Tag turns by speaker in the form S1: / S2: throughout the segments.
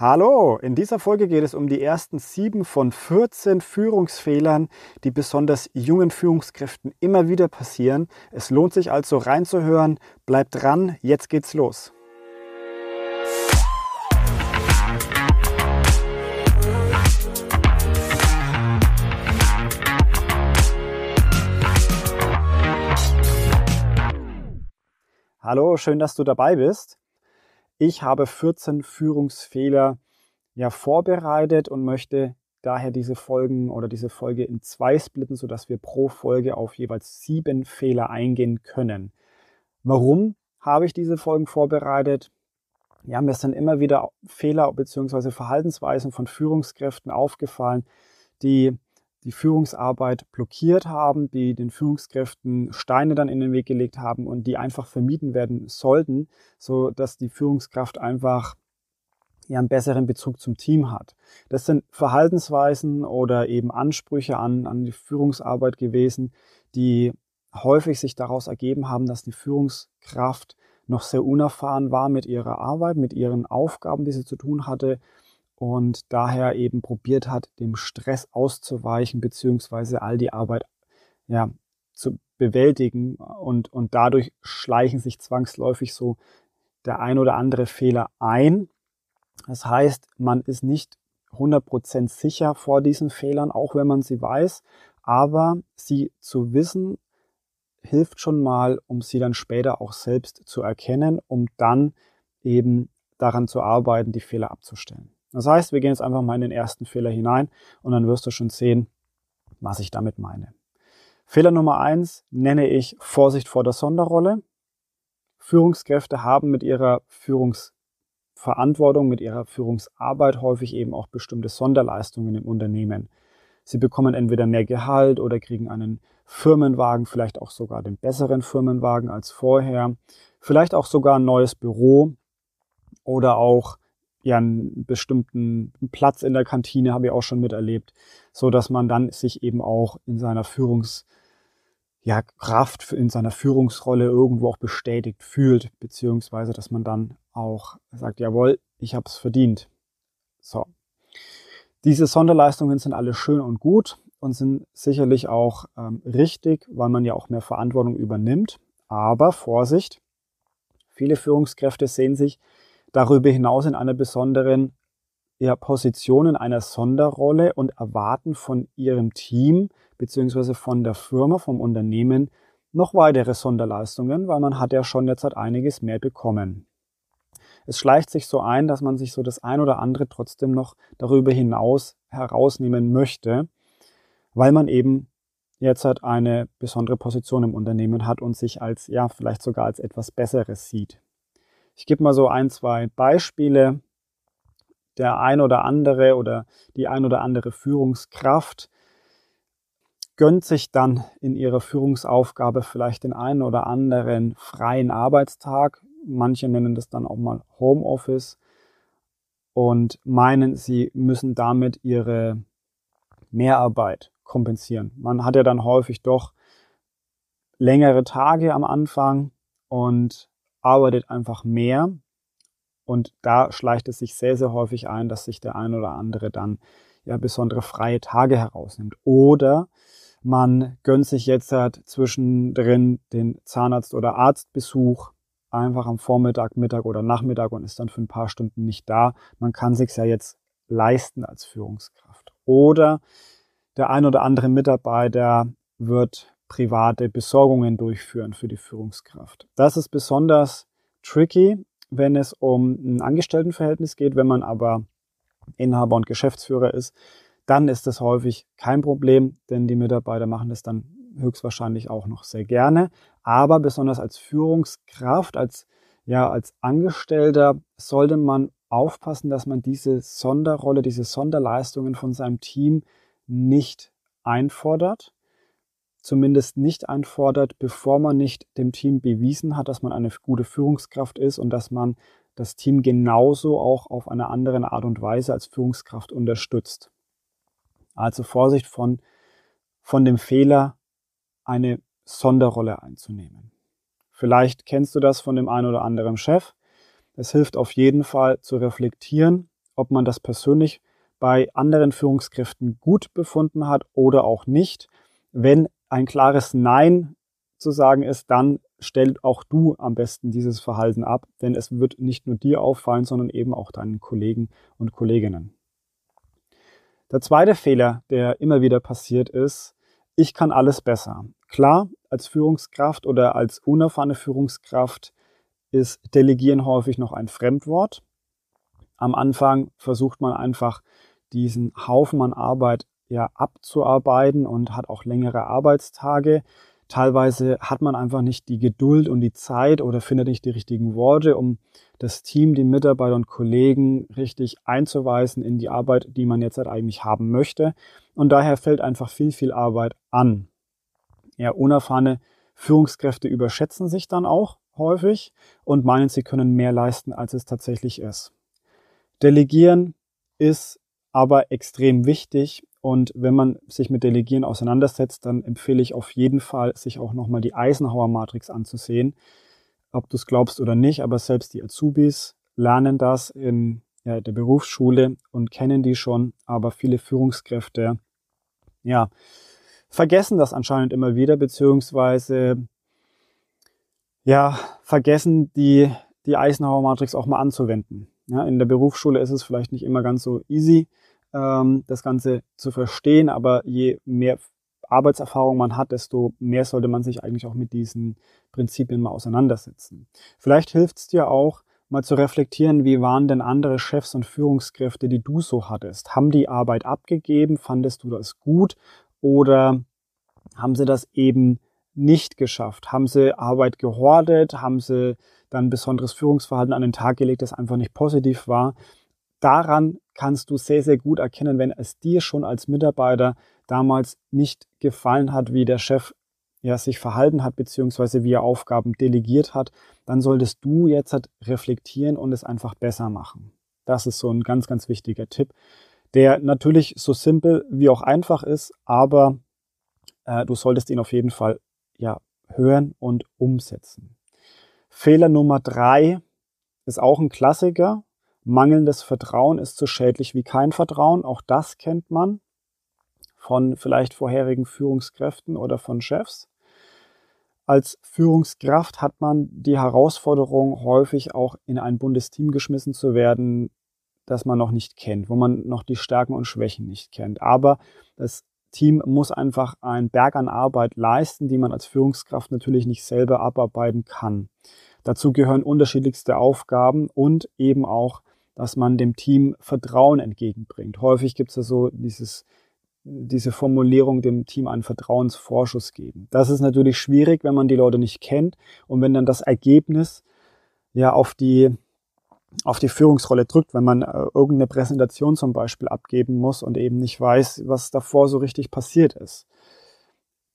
S1: Hallo, in dieser Folge geht es um die ersten sieben von 14 Führungsfehlern, die besonders jungen Führungskräften immer wieder passieren. Es lohnt sich also reinzuhören. Bleibt dran, jetzt geht's los. Hallo, schön, dass du dabei bist. Ich habe 14 Führungsfehler ja vorbereitet und möchte daher diese Folgen oder diese Folge in zwei splitten, sodass wir pro Folge auf jeweils sieben Fehler eingehen können. Warum habe ich diese Folgen vorbereitet? Ja, mir sind immer wieder Fehler bzw. Verhaltensweisen von Führungskräften aufgefallen, die die Führungsarbeit blockiert haben, die den Führungskräften Steine dann in den Weg gelegt haben und die einfach vermieden werden sollten, so dass die Führungskraft einfach ja einen besseren Bezug zum Team hat. Das sind Verhaltensweisen oder eben Ansprüche an, an die Führungsarbeit gewesen, die häufig sich daraus ergeben haben, dass die Führungskraft noch sehr unerfahren war mit ihrer Arbeit, mit ihren Aufgaben, die sie zu tun hatte und daher eben probiert hat, dem Stress auszuweichen, beziehungsweise all die Arbeit ja, zu bewältigen. Und, und dadurch schleichen sich zwangsläufig so der ein oder andere Fehler ein. Das heißt, man ist nicht 100% sicher vor diesen Fehlern, auch wenn man sie weiß. Aber sie zu wissen, hilft schon mal, um sie dann später auch selbst zu erkennen, um dann eben daran zu arbeiten, die Fehler abzustellen. Das heißt, wir gehen jetzt einfach mal in den ersten Fehler hinein und dann wirst du schon sehen, was ich damit meine. Fehler Nummer eins nenne ich Vorsicht vor der Sonderrolle. Führungskräfte haben mit ihrer Führungsverantwortung, mit ihrer Führungsarbeit häufig eben auch bestimmte Sonderleistungen im Unternehmen. Sie bekommen entweder mehr Gehalt oder kriegen einen Firmenwagen, vielleicht auch sogar den besseren Firmenwagen als vorher, vielleicht auch sogar ein neues Büro oder auch ja einen bestimmten Platz in der Kantine habe ich auch schon miterlebt, so dass man dann sich eben auch in seiner Führungs ja, Kraft in seiner Führungsrolle irgendwo auch bestätigt fühlt, beziehungsweise dass man dann auch sagt, jawohl, ich habe es verdient. So. Diese Sonderleistungen sind alle schön und gut und sind sicherlich auch ähm, richtig, weil man ja auch mehr Verantwortung übernimmt. Aber Vorsicht, viele Führungskräfte sehen sich darüber hinaus in einer besonderen ja, Position, in einer Sonderrolle und erwarten von ihrem Team beziehungsweise von der Firma, vom Unternehmen noch weitere Sonderleistungen, weil man hat ja schon jetzt halt einiges mehr bekommen. Es schleicht sich so ein, dass man sich so das ein oder andere trotzdem noch darüber hinaus herausnehmen möchte, weil man eben jetzt halt eine besondere Position im Unternehmen hat und sich als, ja, vielleicht sogar als etwas Besseres sieht. Ich gebe mal so ein, zwei Beispiele. Der ein oder andere oder die ein oder andere Führungskraft gönnt sich dann in ihrer Führungsaufgabe vielleicht den einen oder anderen freien Arbeitstag. Manche nennen das dann auch mal Homeoffice und meinen, sie müssen damit ihre Mehrarbeit kompensieren. Man hat ja dann häufig doch längere Tage am Anfang und arbeitet einfach mehr. Und da schleicht es sich sehr, sehr häufig ein, dass sich der ein oder andere dann ja besondere freie Tage herausnimmt. Oder man gönnt sich jetzt halt zwischendrin den Zahnarzt- oder Arztbesuch einfach am Vormittag, Mittag oder Nachmittag und ist dann für ein paar Stunden nicht da. Man kann sich ja jetzt leisten als Führungskraft. Oder der ein oder andere Mitarbeiter wird private Besorgungen durchführen für die Führungskraft. Das ist besonders tricky, wenn es um ein Angestelltenverhältnis geht. Wenn man aber Inhaber und Geschäftsführer ist, dann ist das häufig kein Problem, denn die Mitarbeiter machen das dann höchstwahrscheinlich auch noch sehr gerne. Aber besonders als Führungskraft, als, ja, als Angestellter sollte man aufpassen, dass man diese Sonderrolle, diese Sonderleistungen von seinem Team nicht einfordert, zumindest nicht einfordert, bevor man nicht dem Team bewiesen hat, dass man eine gute Führungskraft ist und dass man das Team genauso auch auf eine andere Art und Weise als Führungskraft unterstützt. Also Vorsicht von, von dem Fehler, eine Sonderrolle einzunehmen. Vielleicht kennst du das von dem einen oder anderen Chef. Es hilft auf jeden Fall zu reflektieren ob man das persönlich bei anderen Führungskräften gut befunden hat oder auch nicht. Wenn ein klares Nein zu sagen ist, dann stell auch du am besten dieses Verhalten ab, denn es wird nicht nur dir auffallen, sondern eben auch deinen Kollegen und Kolleginnen. Der zweite Fehler, der immer wieder passiert ist, ich kann alles besser. Klar, als Führungskraft oder als unerfahrene Führungskraft ist Delegieren häufig noch ein Fremdwort. Am Anfang versucht man einfach diesen Haufen an Arbeit ja abzuarbeiten und hat auch längere Arbeitstage. Teilweise hat man einfach nicht die Geduld und die Zeit oder findet nicht die richtigen Worte, um das Team, die Mitarbeiter und Kollegen richtig einzuweisen in die Arbeit, die man jetzt halt eigentlich haben möchte. Und daher fällt einfach viel, viel Arbeit an. Ja, unerfahrene Führungskräfte überschätzen sich dann auch häufig und meinen, sie können mehr leisten, als es tatsächlich ist. Delegieren ist aber extrem wichtig und wenn man sich mit Delegieren auseinandersetzt, dann empfehle ich auf jeden Fall, sich auch nochmal die Eisenhower-Matrix anzusehen. Ob du es glaubst oder nicht, aber selbst die Azubis lernen das in ja, der Berufsschule und kennen die schon, aber viele Führungskräfte, ja, vergessen das anscheinend immer wieder, beziehungsweise, ja, vergessen die, die Eisenhower-Matrix auch mal anzuwenden. Ja, in der Berufsschule ist es vielleicht nicht immer ganz so easy, ähm, das Ganze zu verstehen, aber je mehr Arbeitserfahrung man hat, desto mehr sollte man sich eigentlich auch mit diesen Prinzipien mal auseinandersetzen. Vielleicht hilft es dir auch, mal zu reflektieren, wie waren denn andere Chefs und Führungskräfte, die du so hattest? Haben die Arbeit abgegeben? Fandest du das gut? Oder haben sie das eben nicht geschafft? Haben sie Arbeit gehortet? Haben sie dann besonderes Führungsverhalten an den Tag gelegt, das einfach nicht positiv war? Daran kannst du sehr, sehr gut erkennen, wenn es dir schon als Mitarbeiter damals nicht gefallen hat, wie der Chef ja, sich verhalten hat, beziehungsweise wie er Aufgaben delegiert hat, dann solltest du jetzt halt reflektieren und es einfach besser machen. Das ist so ein ganz, ganz wichtiger Tipp, der natürlich so simpel wie auch einfach ist, aber äh, du solltest ihn auf jeden Fall ja, hören und umsetzen. Fehler Nummer drei ist auch ein Klassiker, Mangelndes Vertrauen ist so schädlich wie kein Vertrauen. Auch das kennt man von vielleicht vorherigen Führungskräften oder von Chefs. Als Führungskraft hat man die Herausforderung, häufig auch in ein buntes Team geschmissen zu werden, das man noch nicht kennt, wo man noch die Stärken und Schwächen nicht kennt. Aber das Team muss einfach einen Berg an Arbeit leisten, die man als Führungskraft natürlich nicht selber abarbeiten kann. Dazu gehören unterschiedlichste Aufgaben und eben auch dass man dem Team Vertrauen entgegenbringt. Häufig gibt es ja so dieses, diese Formulierung, dem Team einen Vertrauensvorschuss geben. Das ist natürlich schwierig, wenn man die Leute nicht kennt und wenn dann das Ergebnis ja auf die auf die Führungsrolle drückt, wenn man äh, irgendeine Präsentation zum Beispiel abgeben muss und eben nicht weiß, was davor so richtig passiert ist.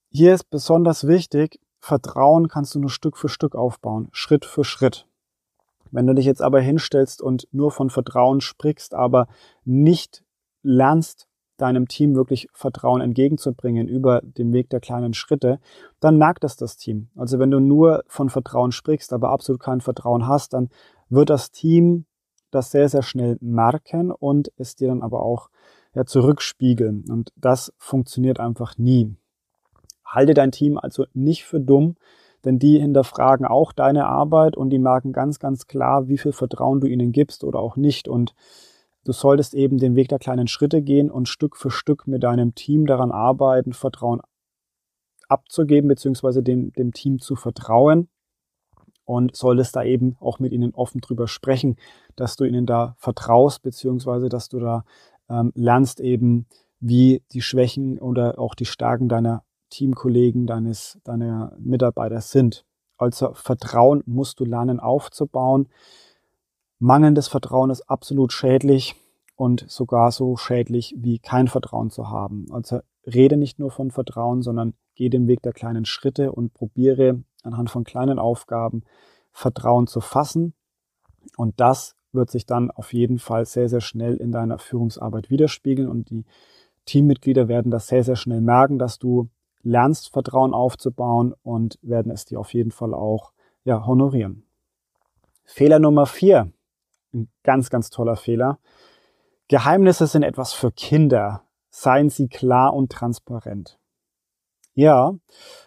S1: Hier ist besonders wichtig, Vertrauen kannst du nur Stück für Stück aufbauen, Schritt für Schritt. Wenn du dich jetzt aber hinstellst und nur von Vertrauen sprichst, aber nicht lernst, deinem Team wirklich Vertrauen entgegenzubringen über den Weg der kleinen Schritte, dann merkt das das Team. Also wenn du nur von Vertrauen sprichst, aber absolut kein Vertrauen hast, dann wird das Team das sehr, sehr schnell merken und es dir dann aber auch ja, zurückspiegeln. Und das funktioniert einfach nie. Halte dein Team also nicht für dumm, denn die hinterfragen auch deine Arbeit und die merken ganz, ganz klar, wie viel Vertrauen du ihnen gibst oder auch nicht. Und du solltest eben den Weg der kleinen Schritte gehen und Stück für Stück mit deinem Team daran arbeiten, Vertrauen abzugeben, beziehungsweise dem, dem Team zu vertrauen. Und solltest da eben auch mit ihnen offen drüber sprechen, dass du ihnen da vertraust, beziehungsweise dass du da ähm, lernst eben, wie die Schwächen oder auch die Stärken deiner Teamkollegen, deines, deiner Mitarbeiter sind. Also Vertrauen musst du lernen aufzubauen. Mangelndes Vertrauen ist absolut schädlich und sogar so schädlich wie kein Vertrauen zu haben. Also rede nicht nur von Vertrauen, sondern geh den Weg der kleinen Schritte und probiere anhand von kleinen Aufgaben Vertrauen zu fassen. Und das wird sich dann auf jeden Fall sehr, sehr schnell in deiner Führungsarbeit widerspiegeln und die Teammitglieder werden das sehr, sehr schnell merken, dass du lernst Vertrauen aufzubauen und werden es dir auf jeden Fall auch ja, honorieren. Fehler Nummer vier, ein ganz, ganz toller Fehler. Geheimnisse sind etwas für Kinder. Seien sie klar und transparent. Ja,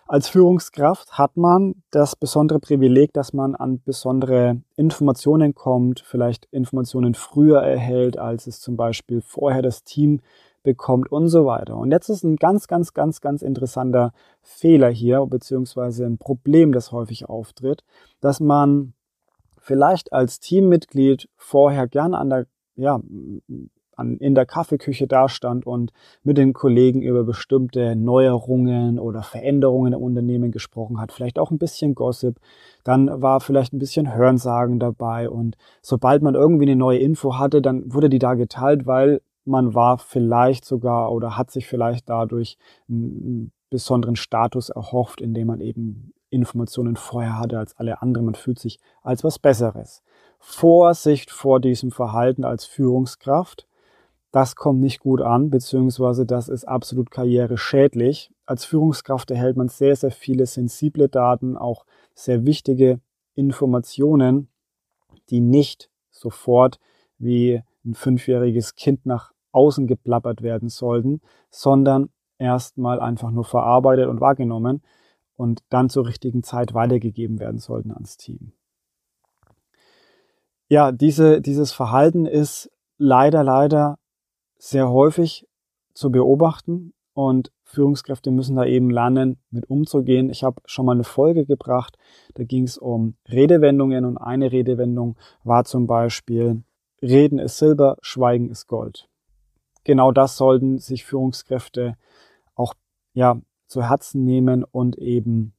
S1: als Führungskraft hat man das besondere Privileg, dass man an besondere Informationen kommt, vielleicht Informationen früher erhält, als es zum Beispiel vorher das Team bekommt und so weiter. Und jetzt ist ein ganz, ganz, ganz, ganz interessanter Fehler hier, beziehungsweise ein Problem, das häufig auftritt, dass man vielleicht als Teammitglied vorher gern an der, ja, an, in der Kaffeeküche dastand und mit den Kollegen über bestimmte Neuerungen oder Veränderungen im Unternehmen gesprochen hat, vielleicht auch ein bisschen Gossip, dann war vielleicht ein bisschen Hörensagen dabei. Und sobald man irgendwie eine neue Info hatte, dann wurde die da geteilt, weil man war vielleicht sogar oder hat sich vielleicht dadurch einen besonderen Status erhofft, indem man eben Informationen vorher hatte als alle anderen. Man fühlt sich als was Besseres. Vorsicht vor diesem Verhalten als Führungskraft das kommt nicht gut an, beziehungsweise das ist absolut karriereschädlich. Als Führungskraft erhält man sehr, sehr viele sensible Daten, auch sehr wichtige Informationen, die nicht sofort wie ein fünfjähriges Kind nach außen geplappert werden sollten, sondern erstmal einfach nur verarbeitet und wahrgenommen und dann zur richtigen Zeit weitergegeben werden sollten ans Team. Ja, diese, dieses Verhalten ist leider, leider sehr häufig zu beobachten und Führungskräfte müssen da eben lernen, mit umzugehen. Ich habe schon mal eine Folge gebracht, da ging es um Redewendungen und eine Redewendung war zum Beispiel Reden ist Silber, Schweigen ist Gold. Genau das sollten sich Führungskräfte auch ja zu Herzen nehmen und eben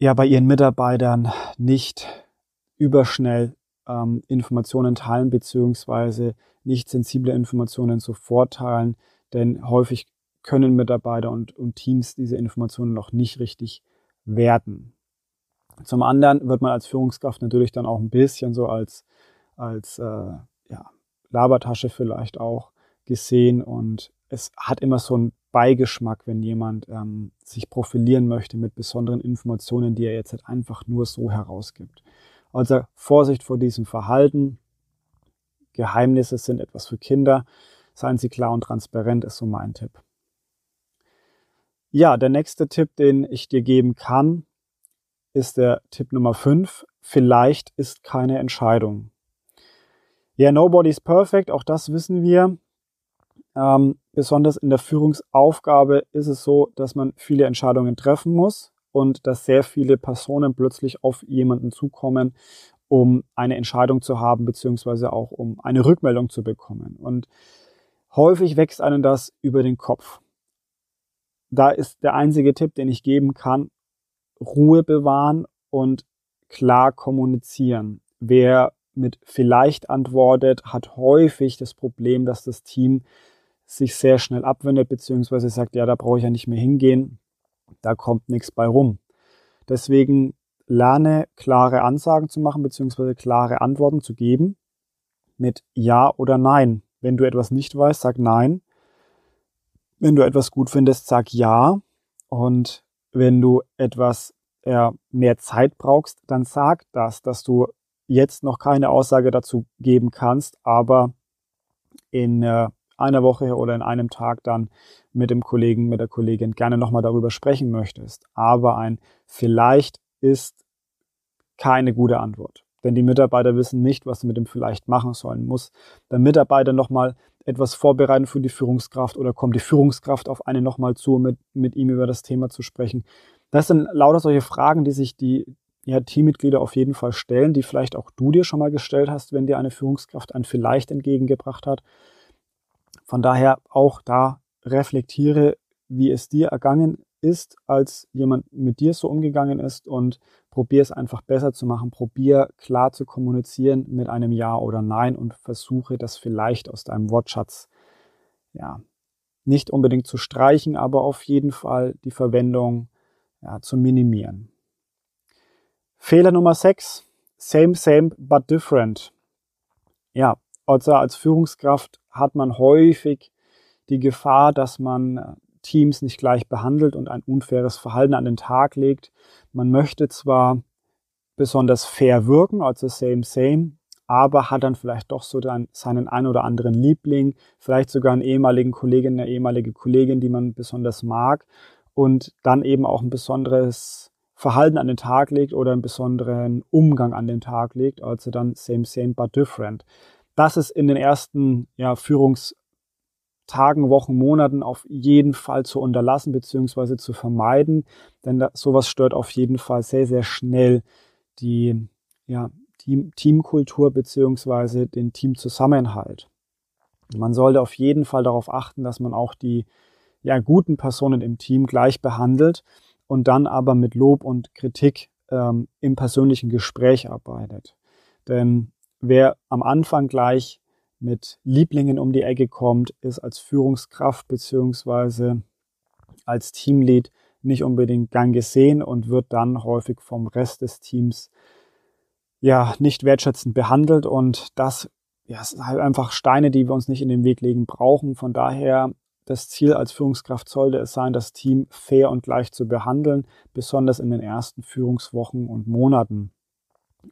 S1: ja bei ihren Mitarbeitern nicht überschnell ähm, Informationen teilen beziehungsweise nicht sensible Informationen sofort teilen, denn häufig können Mitarbeiter und, und Teams diese Informationen noch nicht richtig werten. Zum anderen wird man als Führungskraft natürlich dann auch ein bisschen so als, als äh, Labertasche vielleicht auch gesehen und es hat immer so einen Beigeschmack, wenn jemand ähm, sich profilieren möchte mit besonderen Informationen, die er jetzt halt einfach nur so herausgibt. Also Vorsicht vor diesem Verhalten. Geheimnisse sind etwas für Kinder. Seien Sie klar und transparent, ist so mein Tipp. Ja, der nächste Tipp, den ich dir geben kann, ist der Tipp Nummer 5. Vielleicht ist keine Entscheidung. Ja, nobody's perfect, auch das wissen wir. Ähm, besonders in der Führungsaufgabe ist es so, dass man viele Entscheidungen treffen muss und dass sehr viele Personen plötzlich auf jemanden zukommen, um eine Entscheidung zu haben, beziehungsweise auch um eine Rückmeldung zu bekommen. Und häufig wächst einem das über den Kopf. Da ist der einzige Tipp, den ich geben kann, Ruhe bewahren und klar kommunizieren. Wer mit vielleicht antwortet, hat häufig das Problem, dass das Team sich sehr schnell abwendet, beziehungsweise sagt, ja, da brauche ich ja nicht mehr hingehen da kommt nichts bei rum. Deswegen lerne klare Ansagen zu machen beziehungsweise klare Antworten zu geben mit Ja oder Nein. Wenn du etwas nicht weißt, sag Nein. Wenn du etwas gut findest, sag Ja. Und wenn du etwas äh, mehr Zeit brauchst, dann sag das, dass du jetzt noch keine Aussage dazu geben kannst, aber in äh, einer Woche oder in einem Tag dann mit dem Kollegen, mit der Kollegin gerne nochmal darüber sprechen möchtest. Aber ein vielleicht ist keine gute Antwort. Denn die Mitarbeiter wissen nicht, was sie mit dem vielleicht machen sollen. Muss der Mitarbeiter nochmal etwas vorbereiten für die Führungskraft oder kommt die Führungskraft auf eine nochmal zu, mit, mit ihm über das Thema zu sprechen? Das sind lauter solche Fragen, die sich die ja, Teammitglieder auf jeden Fall stellen, die vielleicht auch du dir schon mal gestellt hast, wenn dir eine Führungskraft ein vielleicht entgegengebracht hat. Von daher auch da reflektiere, wie es dir ergangen ist, als jemand mit dir so umgegangen ist und probier es einfach besser zu machen. Probier klar zu kommunizieren mit einem Ja oder Nein und versuche das vielleicht aus deinem Wortschatz, ja, nicht unbedingt zu streichen, aber auf jeden Fall die Verwendung ja, zu minimieren. Fehler Nummer 6. Same, same, but different. Ja, also als Führungskraft hat man häufig die Gefahr, dass man äh, Teams nicht gleich behandelt und ein unfaires Verhalten an den Tag legt. Man möchte zwar besonders fair wirken, also same, same, aber hat dann vielleicht doch so dann seinen ein oder anderen Liebling, vielleicht sogar einen ehemaligen Kollegen, eine ehemalige Kollegin, die man besonders mag und dann eben auch ein besonderes Verhalten an den Tag legt oder einen besonderen Umgang an den Tag legt, also dann same, same, but different. Das ist in den ersten ja, Führungstagen, Wochen, Monaten auf jeden Fall zu unterlassen bzw. zu vermeiden, denn da, sowas stört auf jeden Fall sehr, sehr schnell die ja, Team, Teamkultur bzw. den Teamzusammenhalt. Man sollte auf jeden Fall darauf achten, dass man auch die ja, guten Personen im Team gleich behandelt und dann aber mit Lob und Kritik ähm, im persönlichen Gespräch arbeitet. Denn wer am Anfang gleich mit Lieblingen um die Ecke kommt, ist als Führungskraft beziehungsweise als Teamlead nicht unbedingt gern gesehen und wird dann häufig vom Rest des Teams ja nicht wertschätzend behandelt und das ja, sind halt einfach Steine, die wir uns nicht in den Weg legen brauchen. Von daher das Ziel als Führungskraft sollte es sein, das Team fair und gleich zu behandeln, besonders in den ersten Führungswochen und Monaten.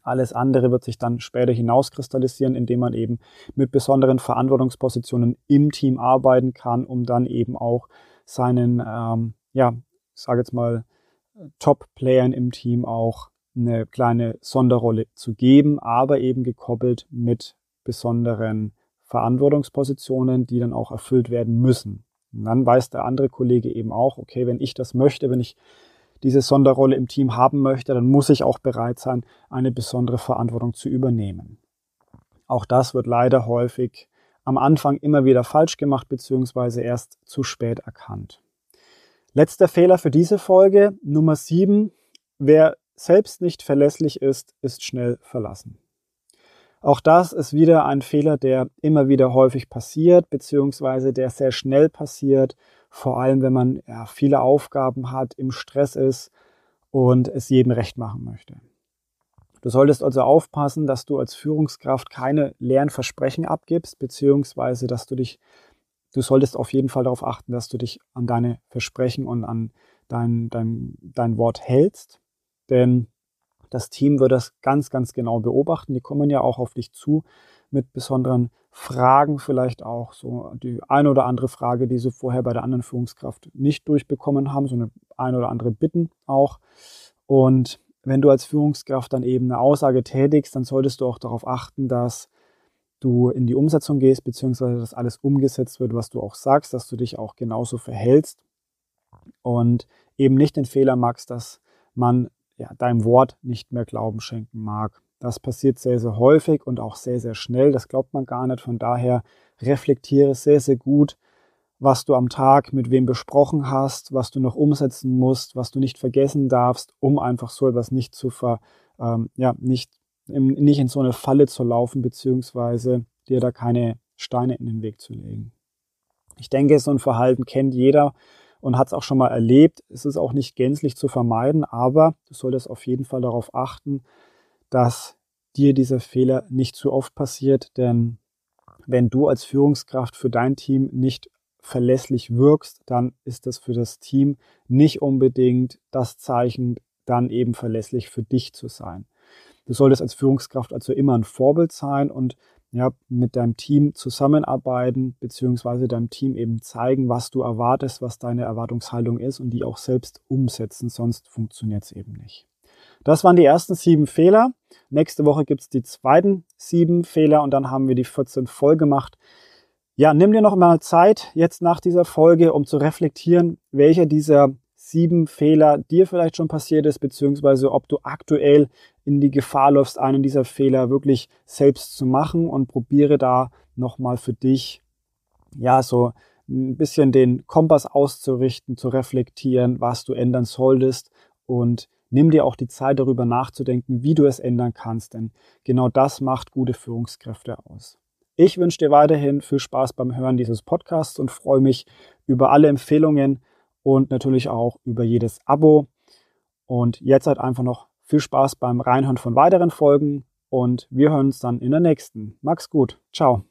S1: Alles andere wird sich dann später hinauskristallisieren, indem man eben mit besonderen Verantwortungspositionen im Team arbeiten kann, um dann eben auch seinen, ähm, ja, ich sage jetzt mal, Top-Playern im Team auch eine kleine Sonderrolle zu geben, aber eben gekoppelt mit besonderen Verantwortungspositionen, die dann auch erfüllt werden müssen. Und dann weiß der andere Kollege eben auch, okay, wenn ich das möchte, wenn ich diese Sonderrolle im Team haben möchte, dann muss ich auch bereit sein, eine besondere Verantwortung zu übernehmen. Auch das wird leider häufig am Anfang immer wieder falsch gemacht bzw. erst zu spät erkannt. Letzter Fehler für diese Folge, Nummer 7. Wer selbst nicht verlässlich ist, ist schnell verlassen. Auch das ist wieder ein Fehler, der immer wieder häufig passiert, beziehungsweise der sehr schnell passiert, vor allem wenn man ja, viele Aufgaben hat, im Stress ist und es jedem recht machen möchte. Du solltest also aufpassen, dass du als Führungskraft keine leeren Versprechen abgibst, beziehungsweise dass du dich, du solltest auf jeden Fall darauf achten, dass du dich an deine Versprechen und an dein, dein, dein Wort hältst. Denn das Team wird das ganz, ganz genau beobachten. Die kommen ja auch auf dich zu mit besonderen Fragen, vielleicht auch so die eine oder andere Frage, die sie vorher bei der anderen Führungskraft nicht durchbekommen haben, so eine ein oder andere Bitten auch. Und wenn du als Führungskraft dann eben eine Aussage tätigst, dann solltest du auch darauf achten, dass du in die Umsetzung gehst, beziehungsweise dass alles umgesetzt wird, was du auch sagst, dass du dich auch genauso verhältst und eben nicht den Fehler magst, dass man ja, deinem Wort nicht mehr Glauben schenken mag. Das passiert sehr, sehr häufig und auch sehr, sehr schnell. Das glaubt man gar nicht. Von daher reflektiere sehr, sehr gut, was du am Tag mit wem besprochen hast, was du noch umsetzen musst, was du nicht vergessen darfst, um einfach so etwas nicht zu ver, ähm, ja, nicht, im, nicht in so eine Falle zu laufen, beziehungsweise dir da keine Steine in den Weg zu legen. Ich denke, so ein Verhalten kennt jeder und hat es auch schon mal erlebt. Es ist auch nicht gänzlich zu vermeiden, aber du solltest auf jeden Fall darauf achten, dass dir dieser Fehler nicht zu oft passiert, denn wenn du als Führungskraft für dein Team nicht verlässlich wirkst, dann ist das für das Team nicht unbedingt das Zeichen, dann eben verlässlich für dich zu sein. Du solltest als Führungskraft also immer ein Vorbild sein und ja, mit deinem Team zusammenarbeiten, beziehungsweise deinem Team eben zeigen, was du erwartest, was deine Erwartungshaltung ist und die auch selbst umsetzen, sonst funktioniert es eben nicht. Das waren die ersten sieben Fehler. Nächste Woche gibt es die zweiten sieben Fehler und dann haben wir die 14 voll gemacht. Ja, nimm dir noch mal Zeit jetzt nach dieser Folge, um zu reflektieren, welcher dieser sieben Fehler dir vielleicht schon passiert ist, beziehungsweise ob du aktuell in die Gefahr läufst, einen dieser Fehler wirklich selbst zu machen und probiere da nochmal für dich, ja, so ein bisschen den Kompass auszurichten, zu reflektieren, was du ändern solltest und nimm dir auch die Zeit darüber nachzudenken, wie du es ändern kannst, denn genau das macht gute Führungskräfte aus. Ich wünsche dir weiterhin viel Spaß beim Hören dieses Podcasts und freue mich über alle Empfehlungen, und natürlich auch über jedes Abo. Und jetzt halt einfach noch viel Spaß beim Reinhören von weiteren Folgen und wir hören uns dann in der nächsten. Max gut. Ciao.